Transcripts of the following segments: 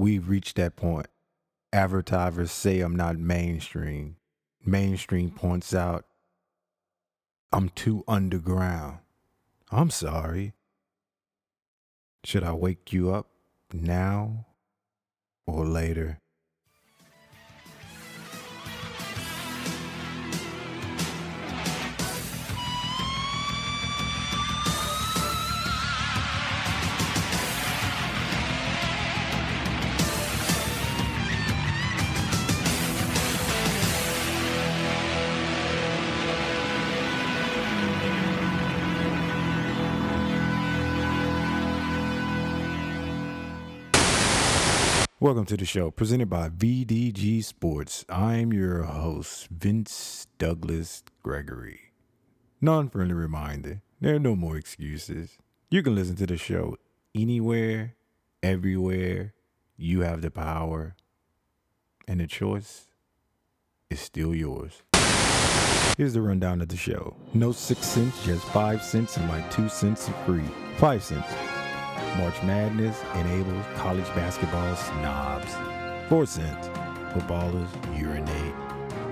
we've reached that point. Advertisers say I'm not mainstream. Mainstream points out I'm too underground. I'm sorry. Should I wake you up now or later? Welcome to the show, presented by VDG Sports. I'm your host, Vince Douglas Gregory. Non friendly reminder there are no more excuses. You can listen to the show anywhere, everywhere. You have the power, and the choice is still yours. Here's the rundown of the show no six cents, just five cents, and my two cents are free. Five cents. March Madness enables college basketball snobs. 4 cents. Footballers urinate.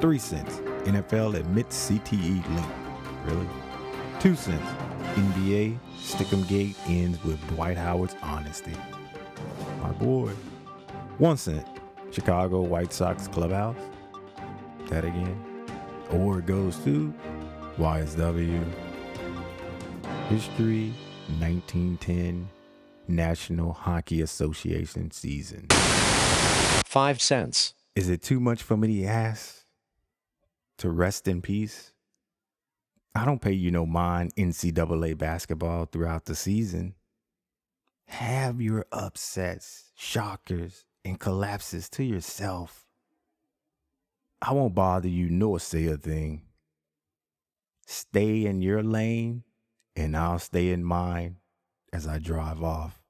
3 cents. NFL admits CTE link. Really? 2 cents. NBA Stickum Gate ends with Dwight Howard's honesty. My boy. 1 cent. Chicago White Sox clubhouse. That again. Award goes to YSW. History 1910 National Hockey Association season. Five cents. Is it too much for me to ask to rest in peace? I don't pay you no mind NCAA basketball throughout the season. Have your upsets, shockers, and collapses to yourself. I won't bother you nor say a thing. Stay in your lane, and I'll stay in mine as I drive off.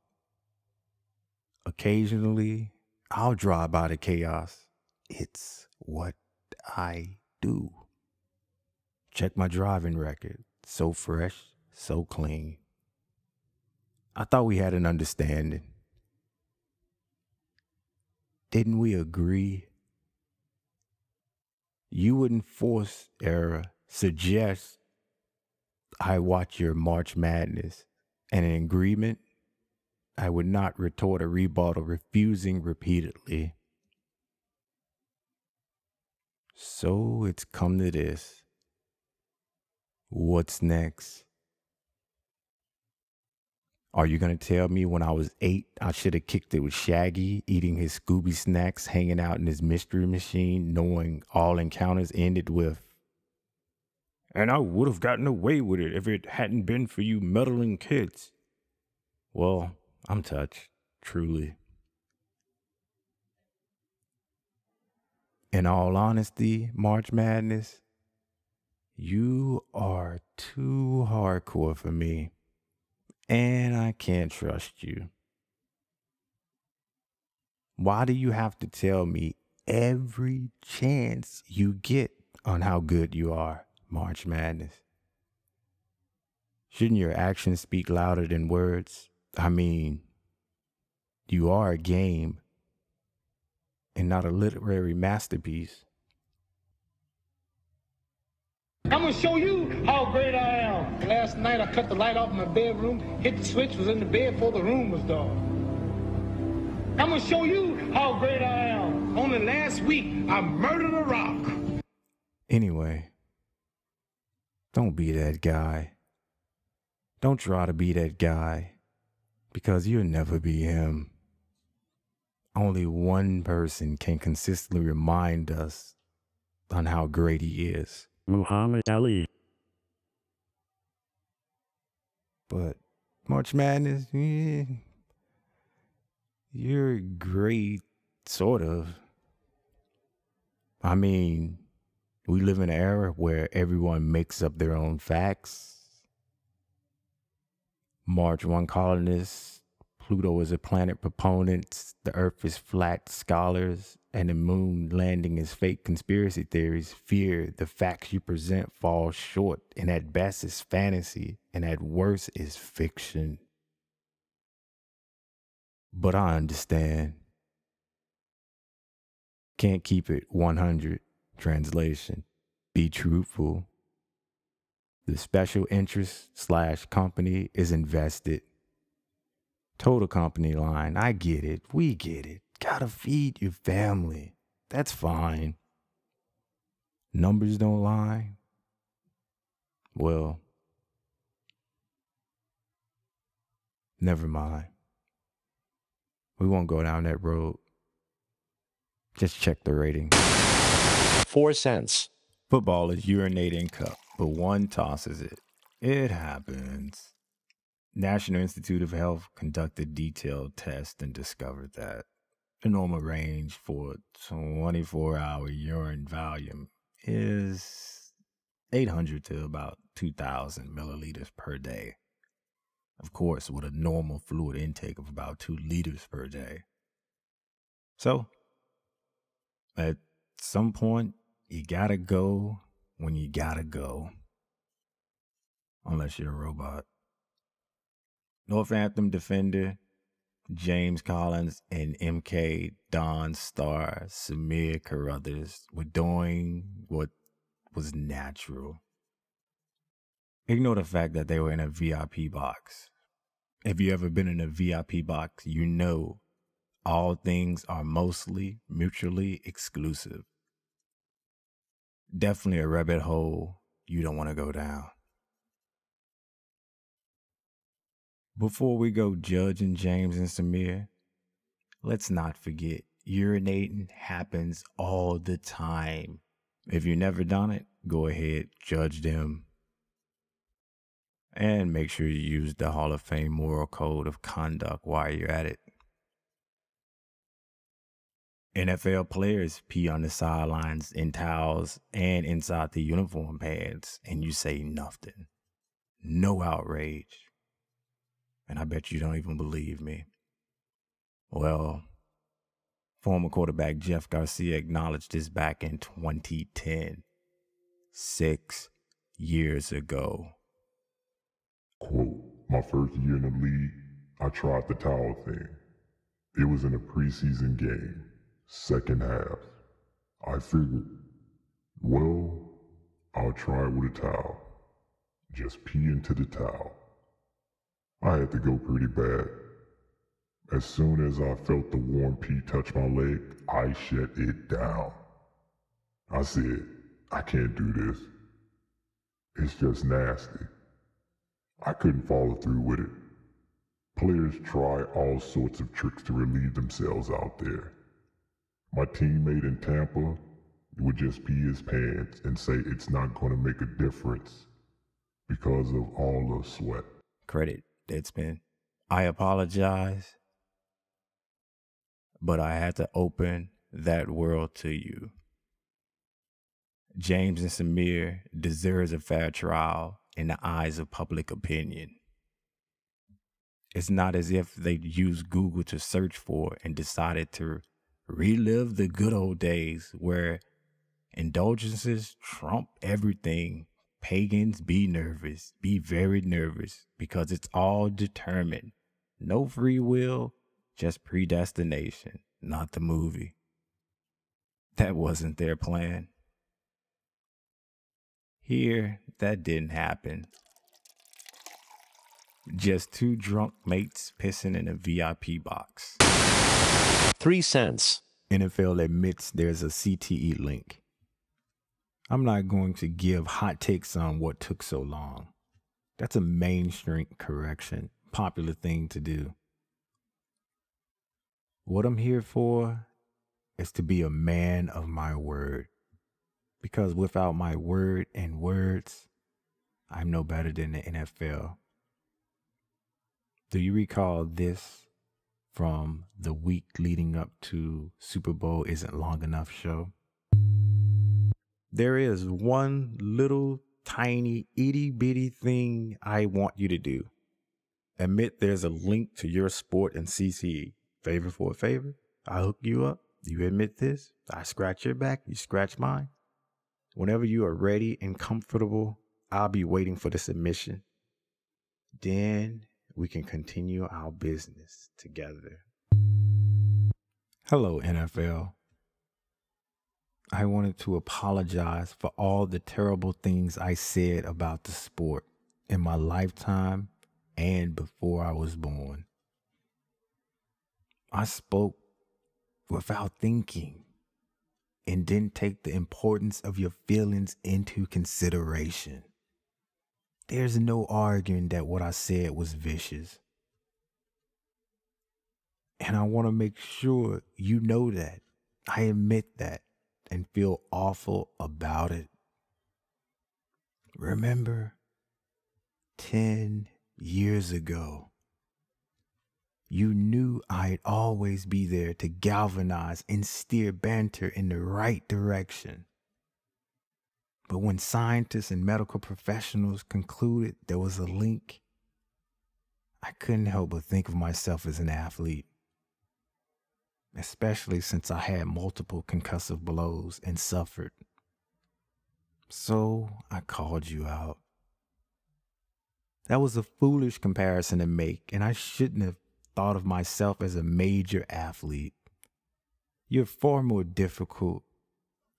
Occasionally, I'll drive by the chaos. It's what I do. Check my driving record. So fresh, so clean. I thought we had an understanding. Didn't we agree? You wouldn't force error, suggest I watch your March Madness and an agreement, I would not retort a rebuttal, refusing repeatedly. So it's come to this. What's next? Are you going to tell me when I was eight, I should have kicked it with Shaggy, eating his Scooby snacks, hanging out in his mystery machine, knowing all encounters ended with, and I would have gotten away with it if it hadn't been for you meddling kids? Well, I'm touched, truly. In all honesty, March Madness, you are too hardcore for me and I can't trust you. Why do you have to tell me every chance you get on how good you are, March Madness? Shouldn't your actions speak louder than words? I mean, you are a game and not a literary masterpiece. I'm gonna show you how great I am. Last night I cut the light off in my bedroom, hit the switch, was in the bed before the room was dark. I'm gonna show you how great I am. Only last week I murdered a rock. Anyway, don't be that guy. Don't try to be that guy because you'll never be him. Only one person can consistently remind us on how great he is. Muhammad Ali. But March Madness, yeah, you're great, sort of. I mean, we live in an era where everyone makes up their own facts. March 1 colonists, Pluto is a planet proponents, the Earth is flat scholars, and the moon landing is fake conspiracy theories. Fear the facts you present fall short, and at best is fantasy, and at worst is fiction. But I understand. Can't keep it 100. Translation Be truthful. The special interest slash company is invested. Total company line. I get it. We get it. Gotta feed your family. That's fine. Numbers don't lie. Well, never mind. We won't go down that road. Just check the rating. 4 cents. Football is urinating cup, but one tosses it. It happens. National Institute of Health conducted detailed tests and discovered that the normal range for 24 hour urine volume is 800 to about 2,000 milliliters per day. Of course, with a normal fluid intake of about 2 liters per day. So, at some point, you gotta go when you gotta go. Unless you're a robot. Northampton defender James Collins and MK Don Star Samir Carruthers were doing what was natural. Ignore the fact that they were in a VIP box. If you ever been in a VIP box, you know all things are mostly mutually exclusive. Definitely a rabbit hole you don't want to go down. Before we go judging James and Samir, let's not forget urinating happens all the time. If you've never done it, go ahead, judge them. And make sure you use the Hall of Fame moral code of conduct while you're at it. NFL players pee on the sidelines in towels and inside the uniform pads, and you say nothing. No outrage. And I bet you don't even believe me. Well, former quarterback Jeff Garcia acknowledged this back in 2010, six years ago. Quote, my first year in the league, I tried the towel thing. It was in a preseason game, second half. I figured, well, I'll try it with a towel. Just pee into the towel. I had to go pretty bad. As soon as I felt the warm pee touch my leg, I shut it down. I said, I can't do this. It's just nasty. I couldn't follow through with it. Players try all sorts of tricks to relieve themselves out there. My teammate in Tampa would just pee his pants and say it's not going to make a difference because of all the sweat. Credit Deadspin. I apologize, but I had to open that world to you. James and Samir deserves a fair trial in the eyes of public opinion. It's not as if they used Google to search for and decided to relive the good old days where indulgences trump everything Pagans be nervous, be very nervous, because it's all determined. No free will, just predestination, not the movie. That wasn't their plan. Here, that didn't happen. Just two drunk mates pissing in a VIP box. 3 cents. NFL admits there's a CTE link. I'm not going to give hot takes on what took so long. That's a mainstream correction, popular thing to do. What I'm here for is to be a man of my word. Because without my word and words, I'm no better than the NFL. Do you recall this from the week leading up to Super Bowl Isn't Long Enough show? there is one little tiny itty bitty thing I want you to do. Admit there's a link to your sport and CTE. Favor for a favor. I hook you up. You admit this. I scratch your back. You scratch mine. Whenever you are ready and comfortable, I'll be waiting for the submission. Then we can continue our business together. Hello, NFL. I wanted to apologize for all the terrible things I said about the sport in my lifetime and before I was born. I spoke without thinking and didn't take the importance of your feelings into consideration. There's no arguing that what I said was vicious. And I want to make sure you know that. I admit that and feel awful about it. Remember 10 years ago, you knew I'd always be there to galvanize and steer banter in the right direction. But when scientists and medical professionals concluded there was a link, I couldn't help but think of myself as an athlete, especially since I had multiple concussive blows and suffered. So I called you out. That was a foolish comparison to make, and I shouldn't have thought of myself as a major athlete. You're far more difficult,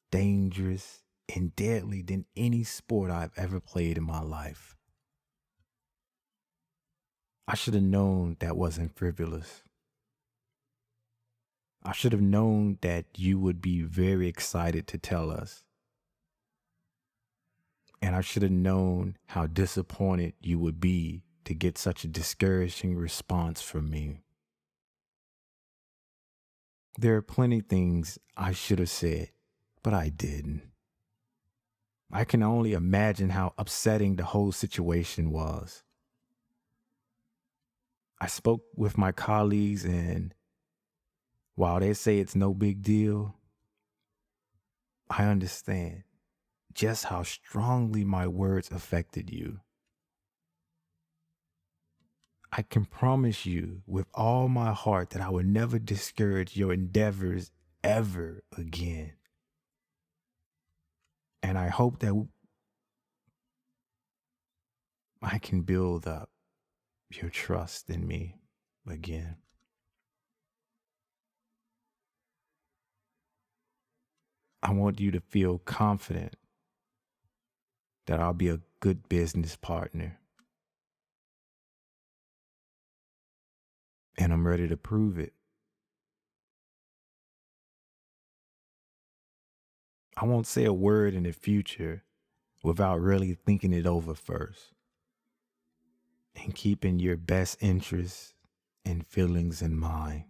dangerous, and deadly than any sport I've ever played in my life. I should have known that wasn't frivolous. I should have known that you would be very excited to tell us. And I should have known how disappointed you would be to get such a discouraging response from me. There are plenty things I should have said, but I didn't. I can only imagine how upsetting the whole situation was. I spoke with my colleagues, and while they say it's no big deal, I understand just how strongly my words affected you. I can promise you with all my heart that I will never discourage your endeavors ever again. And I hope that I can build up your trust in me again. I want you to feel confident that I'll be a good business partner. And I'm ready to prove it. I won't say a word in the future without really thinking it over first and keeping your best interests and feelings in mind.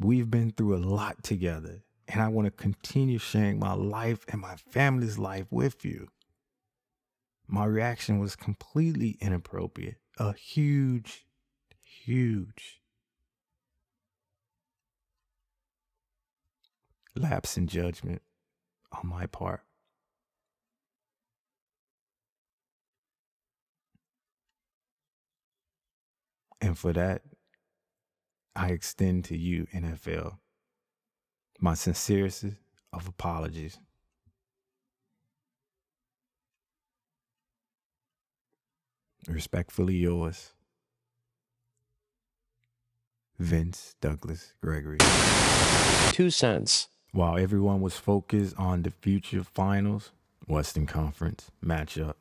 We've been through a lot together, and I want to continue sharing my life and my family's life with you. My reaction was completely inappropriate, a huge, huge lapse in judgment on my part. And for that, I extend to you, NFL, my sincerest of apologies. Respectfully yours, Vince Douglas Gregory. Two cents. While everyone was focused on the future finals, Western Conference matchup,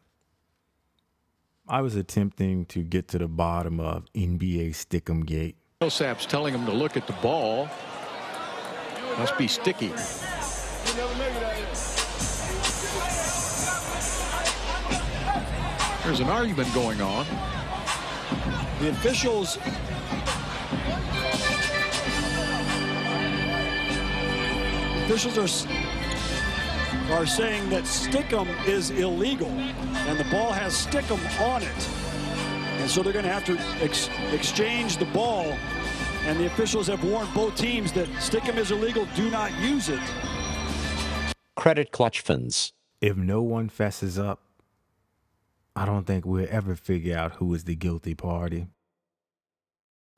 I was attempting to get to the bottom of NBA Stickum Gate. Millsap's telling him to look at the ball. Must be sticky. There's an argument going on. The officials officials are are saying that stickum is illegal and the ball has stickum on it. And so they're going to have to ex exchange the ball. And the officials have warned both teams that stickum is illegal. Do not use it. Credit clutch funds. If no one fesses up, I don't think we'll ever figure out who is the guilty party.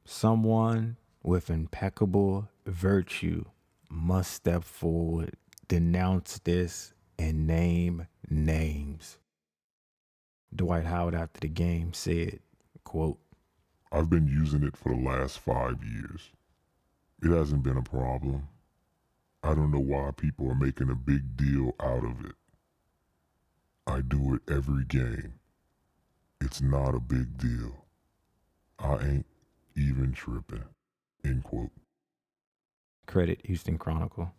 Someone with impeccable virtue must step forward, denounce this, and name names. Dwight Howard after the game said, quote, I've been using it for the last five years. It hasn't been a problem. I don't know why people are making a big deal out of it. I do it every game. It's not a big deal. I ain't even tripping. End quote. Credit Houston Chronicle.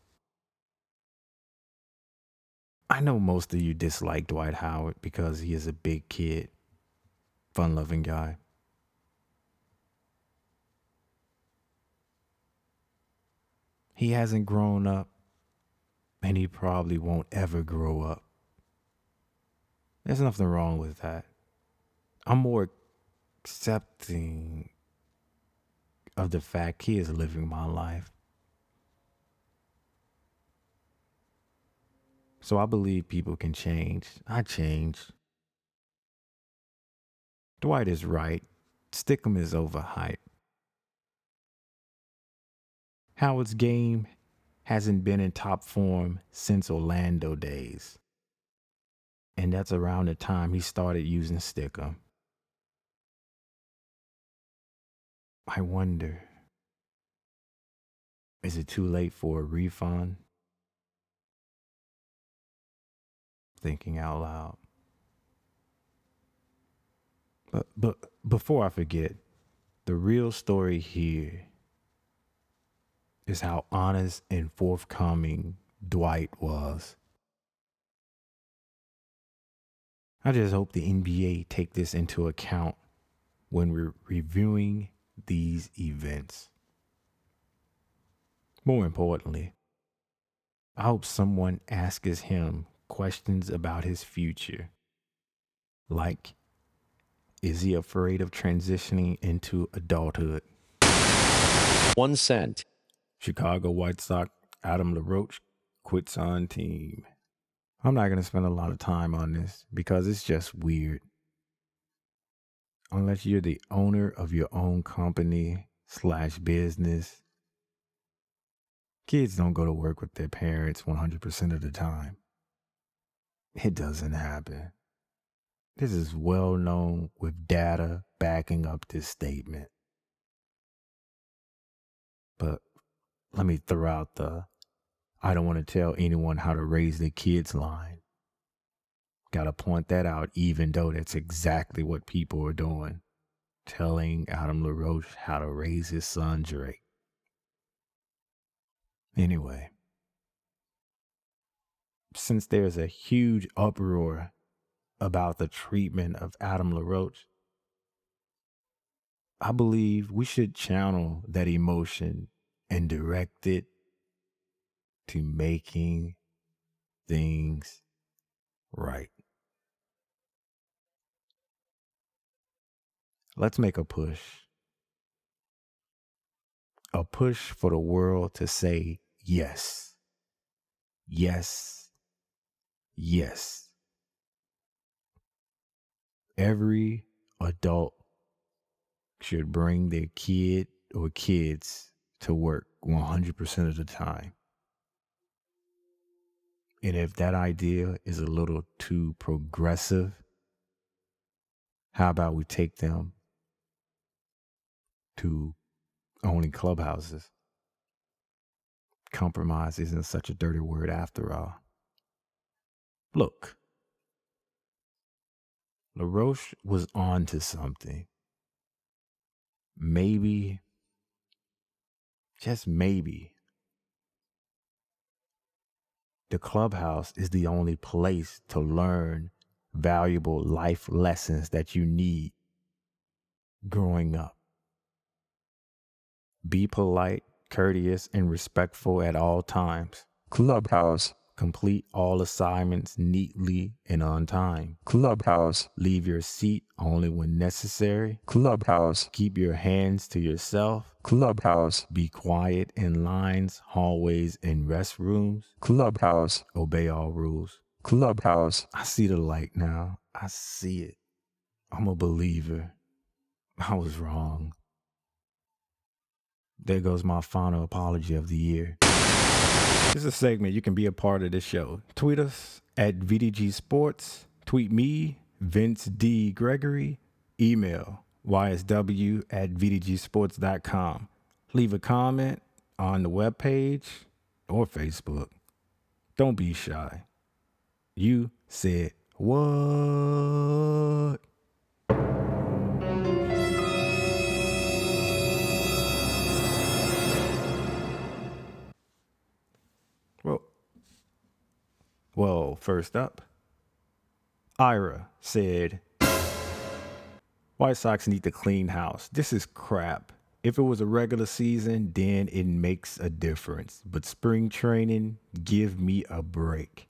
I know most of you dislike Dwight Howard because he is a big kid, fun loving guy. He hasn't grown up, and he probably won't ever grow up. There's nothing wrong with that. I'm more accepting of the fact he is living my life. So I believe people can change. I changed. Dwight is right. Stickum is overhyped. Howard's game hasn't been in top form since Orlando days. And that's around the time he started using Stickum. I wonder is it too late for a refund? Thinking out loud. But, but before I forget, the real story here is how honest and forthcoming Dwight was. I just hope the NBA take this into account when we're reviewing these events. More importantly, I hope someone asks him questions about his future. Like, is he afraid of transitioning into adulthood? One cent. Chicago White Sox Adam LaRoche quits on team. I'm not going to spend a lot of time on this because it's just weird. Unless you're the owner of your own company slash business, kids don't go to work with their parents 100% of the time. It doesn't happen. This is well known with data backing up this statement. But let me throw out the I don't want to tell anyone how to raise their kids line. Gotta point that out, even though that's exactly what people are doing. Telling Adam LaRoche how to raise his son Drake. Anyway, since there's a huge uproar about the treatment of Adam LaRoche, I believe we should channel that emotion and direct it to making things right. Let's make a push. A push for the world to say yes. Yes. Yes. Every adult should bring their kid or kids to work 100% of the time. And if that idea is a little too progressive, how about we take them to owning clubhouses? Compromise isn't such a dirty word after all. Look, LaRoche was on to something. Maybe just maybe, the clubhouse is the only place to learn valuable life lessons that you need growing up. Be polite, courteous, and respectful at all times. Clubhouse. Complete all assignments neatly and on time. Clubhouse. Leave your seat only when necessary. Clubhouse. Keep your hands to yourself. Clubhouse. Be quiet in lines, hallways, and restrooms. Clubhouse. Obey all rules. Clubhouse. I see the light now. I see it. I'm a believer. I was wrong. There goes my final apology of the year. This is a segment you can be a part of this show. Tweet us at VDG Sports. Tweet me, Vince D. Gregory. Email ysw at vdgsports.com. Leave a comment on the webpage or Facebook. Don't be shy. You said what? Well, first up, Ira said, White Sox need to clean house. This is crap. If it was a regular season, then it makes a difference. But spring training, give me a break.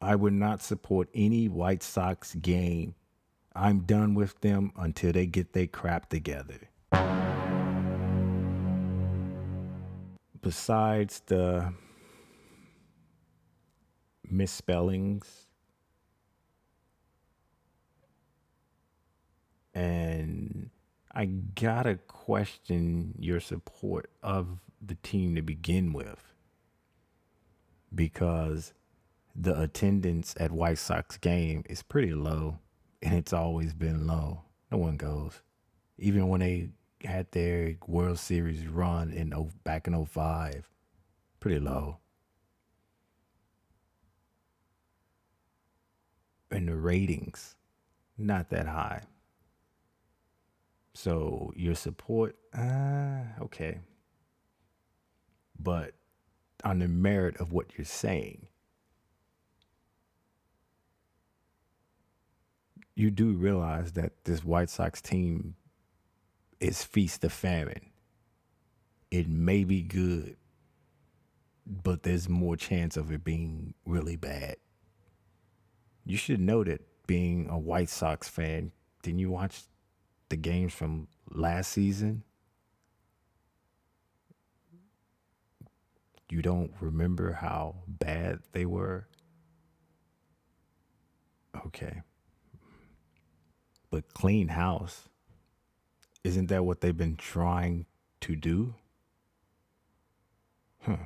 I would not support any White Sox game. I'm done with them until they get their crap together. Besides the misspellings and I gotta question your support of the team to begin with because the attendance at White Sox game is pretty low and it's always been low. No one goes. Even when they had their World Series run in oh, back in 05, pretty low. And the ratings, not that high. So your support, uh, okay. But on the merit of what you're saying, you do realize that this White Sox team is feast of famine. It may be good, but there's more chance of it being really bad. You should know that being a White Sox fan, didn't you watch the games from last season? You don't remember how bad they were? Okay. But clean house, isn't that what they've been trying to do? Huh.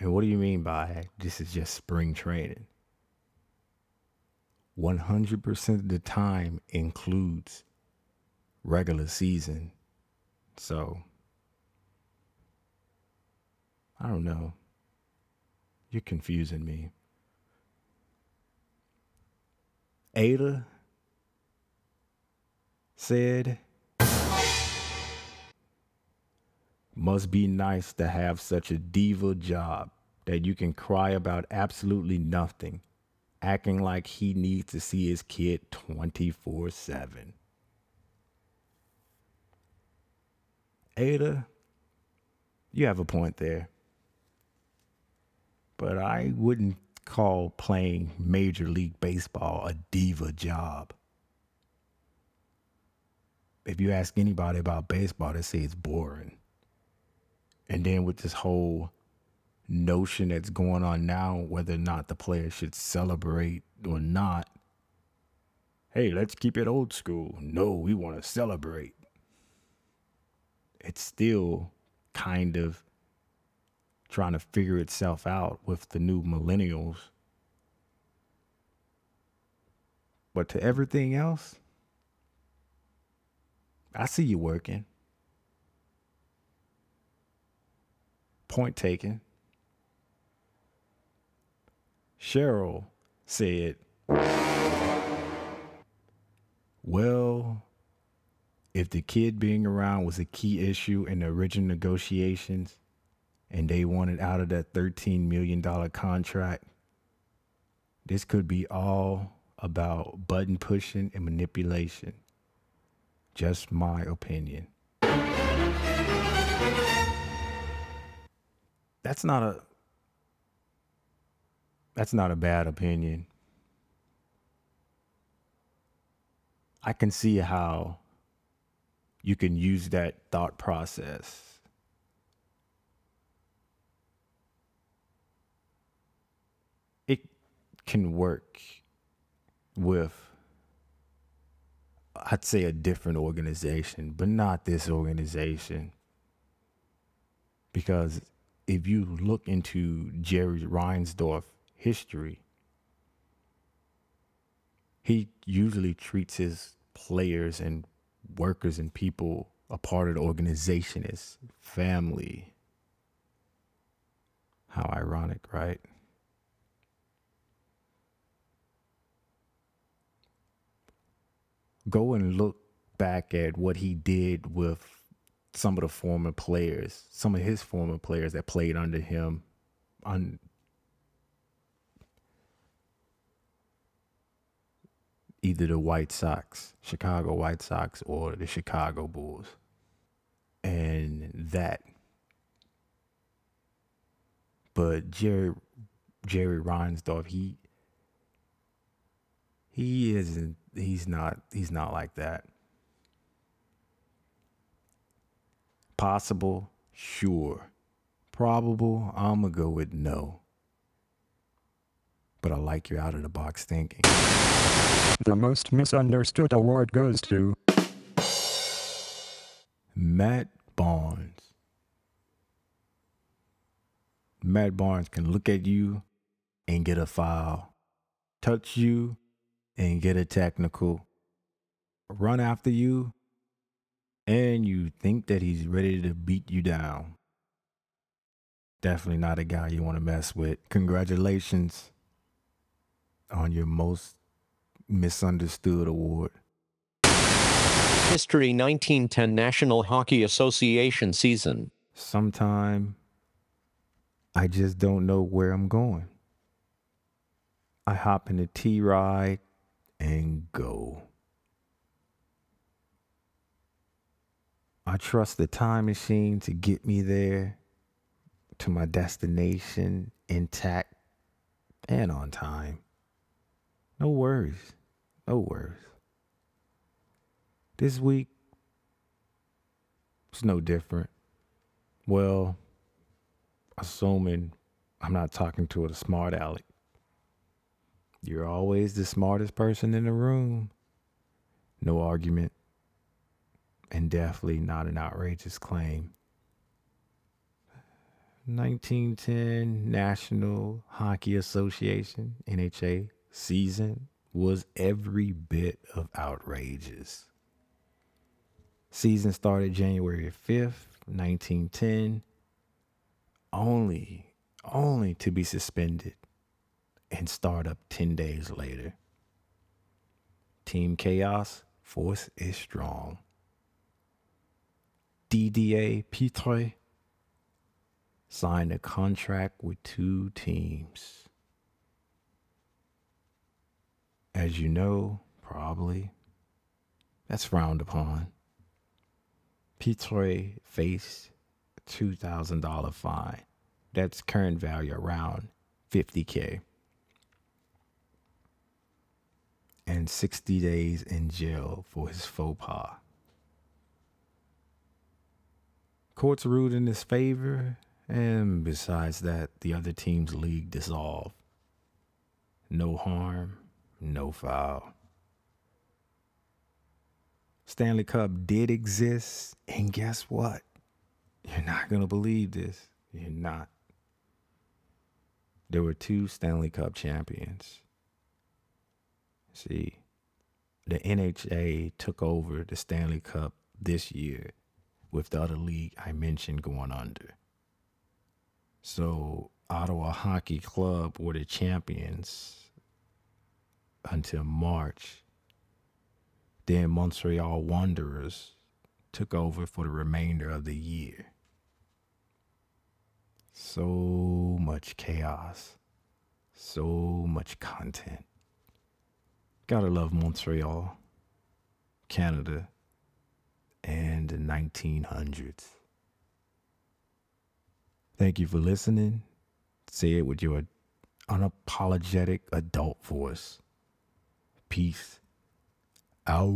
And what do you mean by this is just spring training? 100% of the time includes regular season. So, I don't know. You're confusing me. Ada said, Must be nice to have such a diva job that you can cry about absolutely nothing, acting like he needs to see his kid 24 7. Ada, you have a point there. But I wouldn't call playing Major League Baseball a diva job. If you ask anybody about baseball, they say it's boring. And then with this whole notion that's going on now, whether or not the players should celebrate or not, hey, let's keep it old school. No, we want to celebrate. It's still kind of trying to figure itself out with the new millennials. But to everything else, I see you working. Point taken. Cheryl said, Well, if the kid being around was a key issue in the original negotiations, and they wanted out of that $13 million contract, this could be all about button pushing and manipulation. Just my opinion. That's not a that's not a bad opinion. I can see how you can use that thought process it can work with I'd say a different organization, but not this organization. Because if you look into Jerry Reinsdorf history, he usually treats his players and workers and people a part of the organization as family. How ironic, right? Go and look back at what he did with some of the former players, some of his former players that played under him on either the White Sox, Chicago White Sox, or the Chicago Bulls. And that. But Jerry Jerry Reinsdorf, he he isn't he's not he's not like that. Possible, sure. Probable, I'm gonna go with no. But I like your out of the box thinking. The most misunderstood award goes to Matt Barnes. Matt Barnes can look at you and get a foul, touch you and get a technical, run after you, and you think that he's ready to beat you down. Definitely not a guy you want to mess with. Congratulations on your most misunderstood award. History 1910 National Hockey Association season. Sometime I just don't know where I'm going. I hop in the T ride and go. I trust the time machine to get me there to my destination intact and on time. No worries. No worries. This week it's no different. Well, assuming I'm not talking to a smart aleck. You're always the smartest person in the room. No argument. And definitely not an outrageous claim. 1910 National Hockey Association, NHA, season was every bit of outrageous. Season started January 5th, 1910, only, only to be suspended and start up 10 days later. Team Chaos, force is strong. Didier Pitre signed a contract with two teams. As you know, probably, that's frowned upon. Pitre faced a $2,000 fine. That's current value around 50K. And 60 days in jail for his faux pas. Courts ruled in his favor, and besides that, the other team's league dissolved. No harm, no foul. Stanley Cup did exist, and guess what? You're not going to believe this. You're not. There were two Stanley Cup champions. See, the NHA took over the Stanley Cup this year with the other league I mentioned going under. So, Ottawa Hockey Club were the champions until March. Then Montreal Wanderers took over for the remainder of the year. So much chaos, so much content. Gotta love Montreal, Canada, and the 1900s. Thank you for listening. Say it with your unapologetic adult voice. Peace out.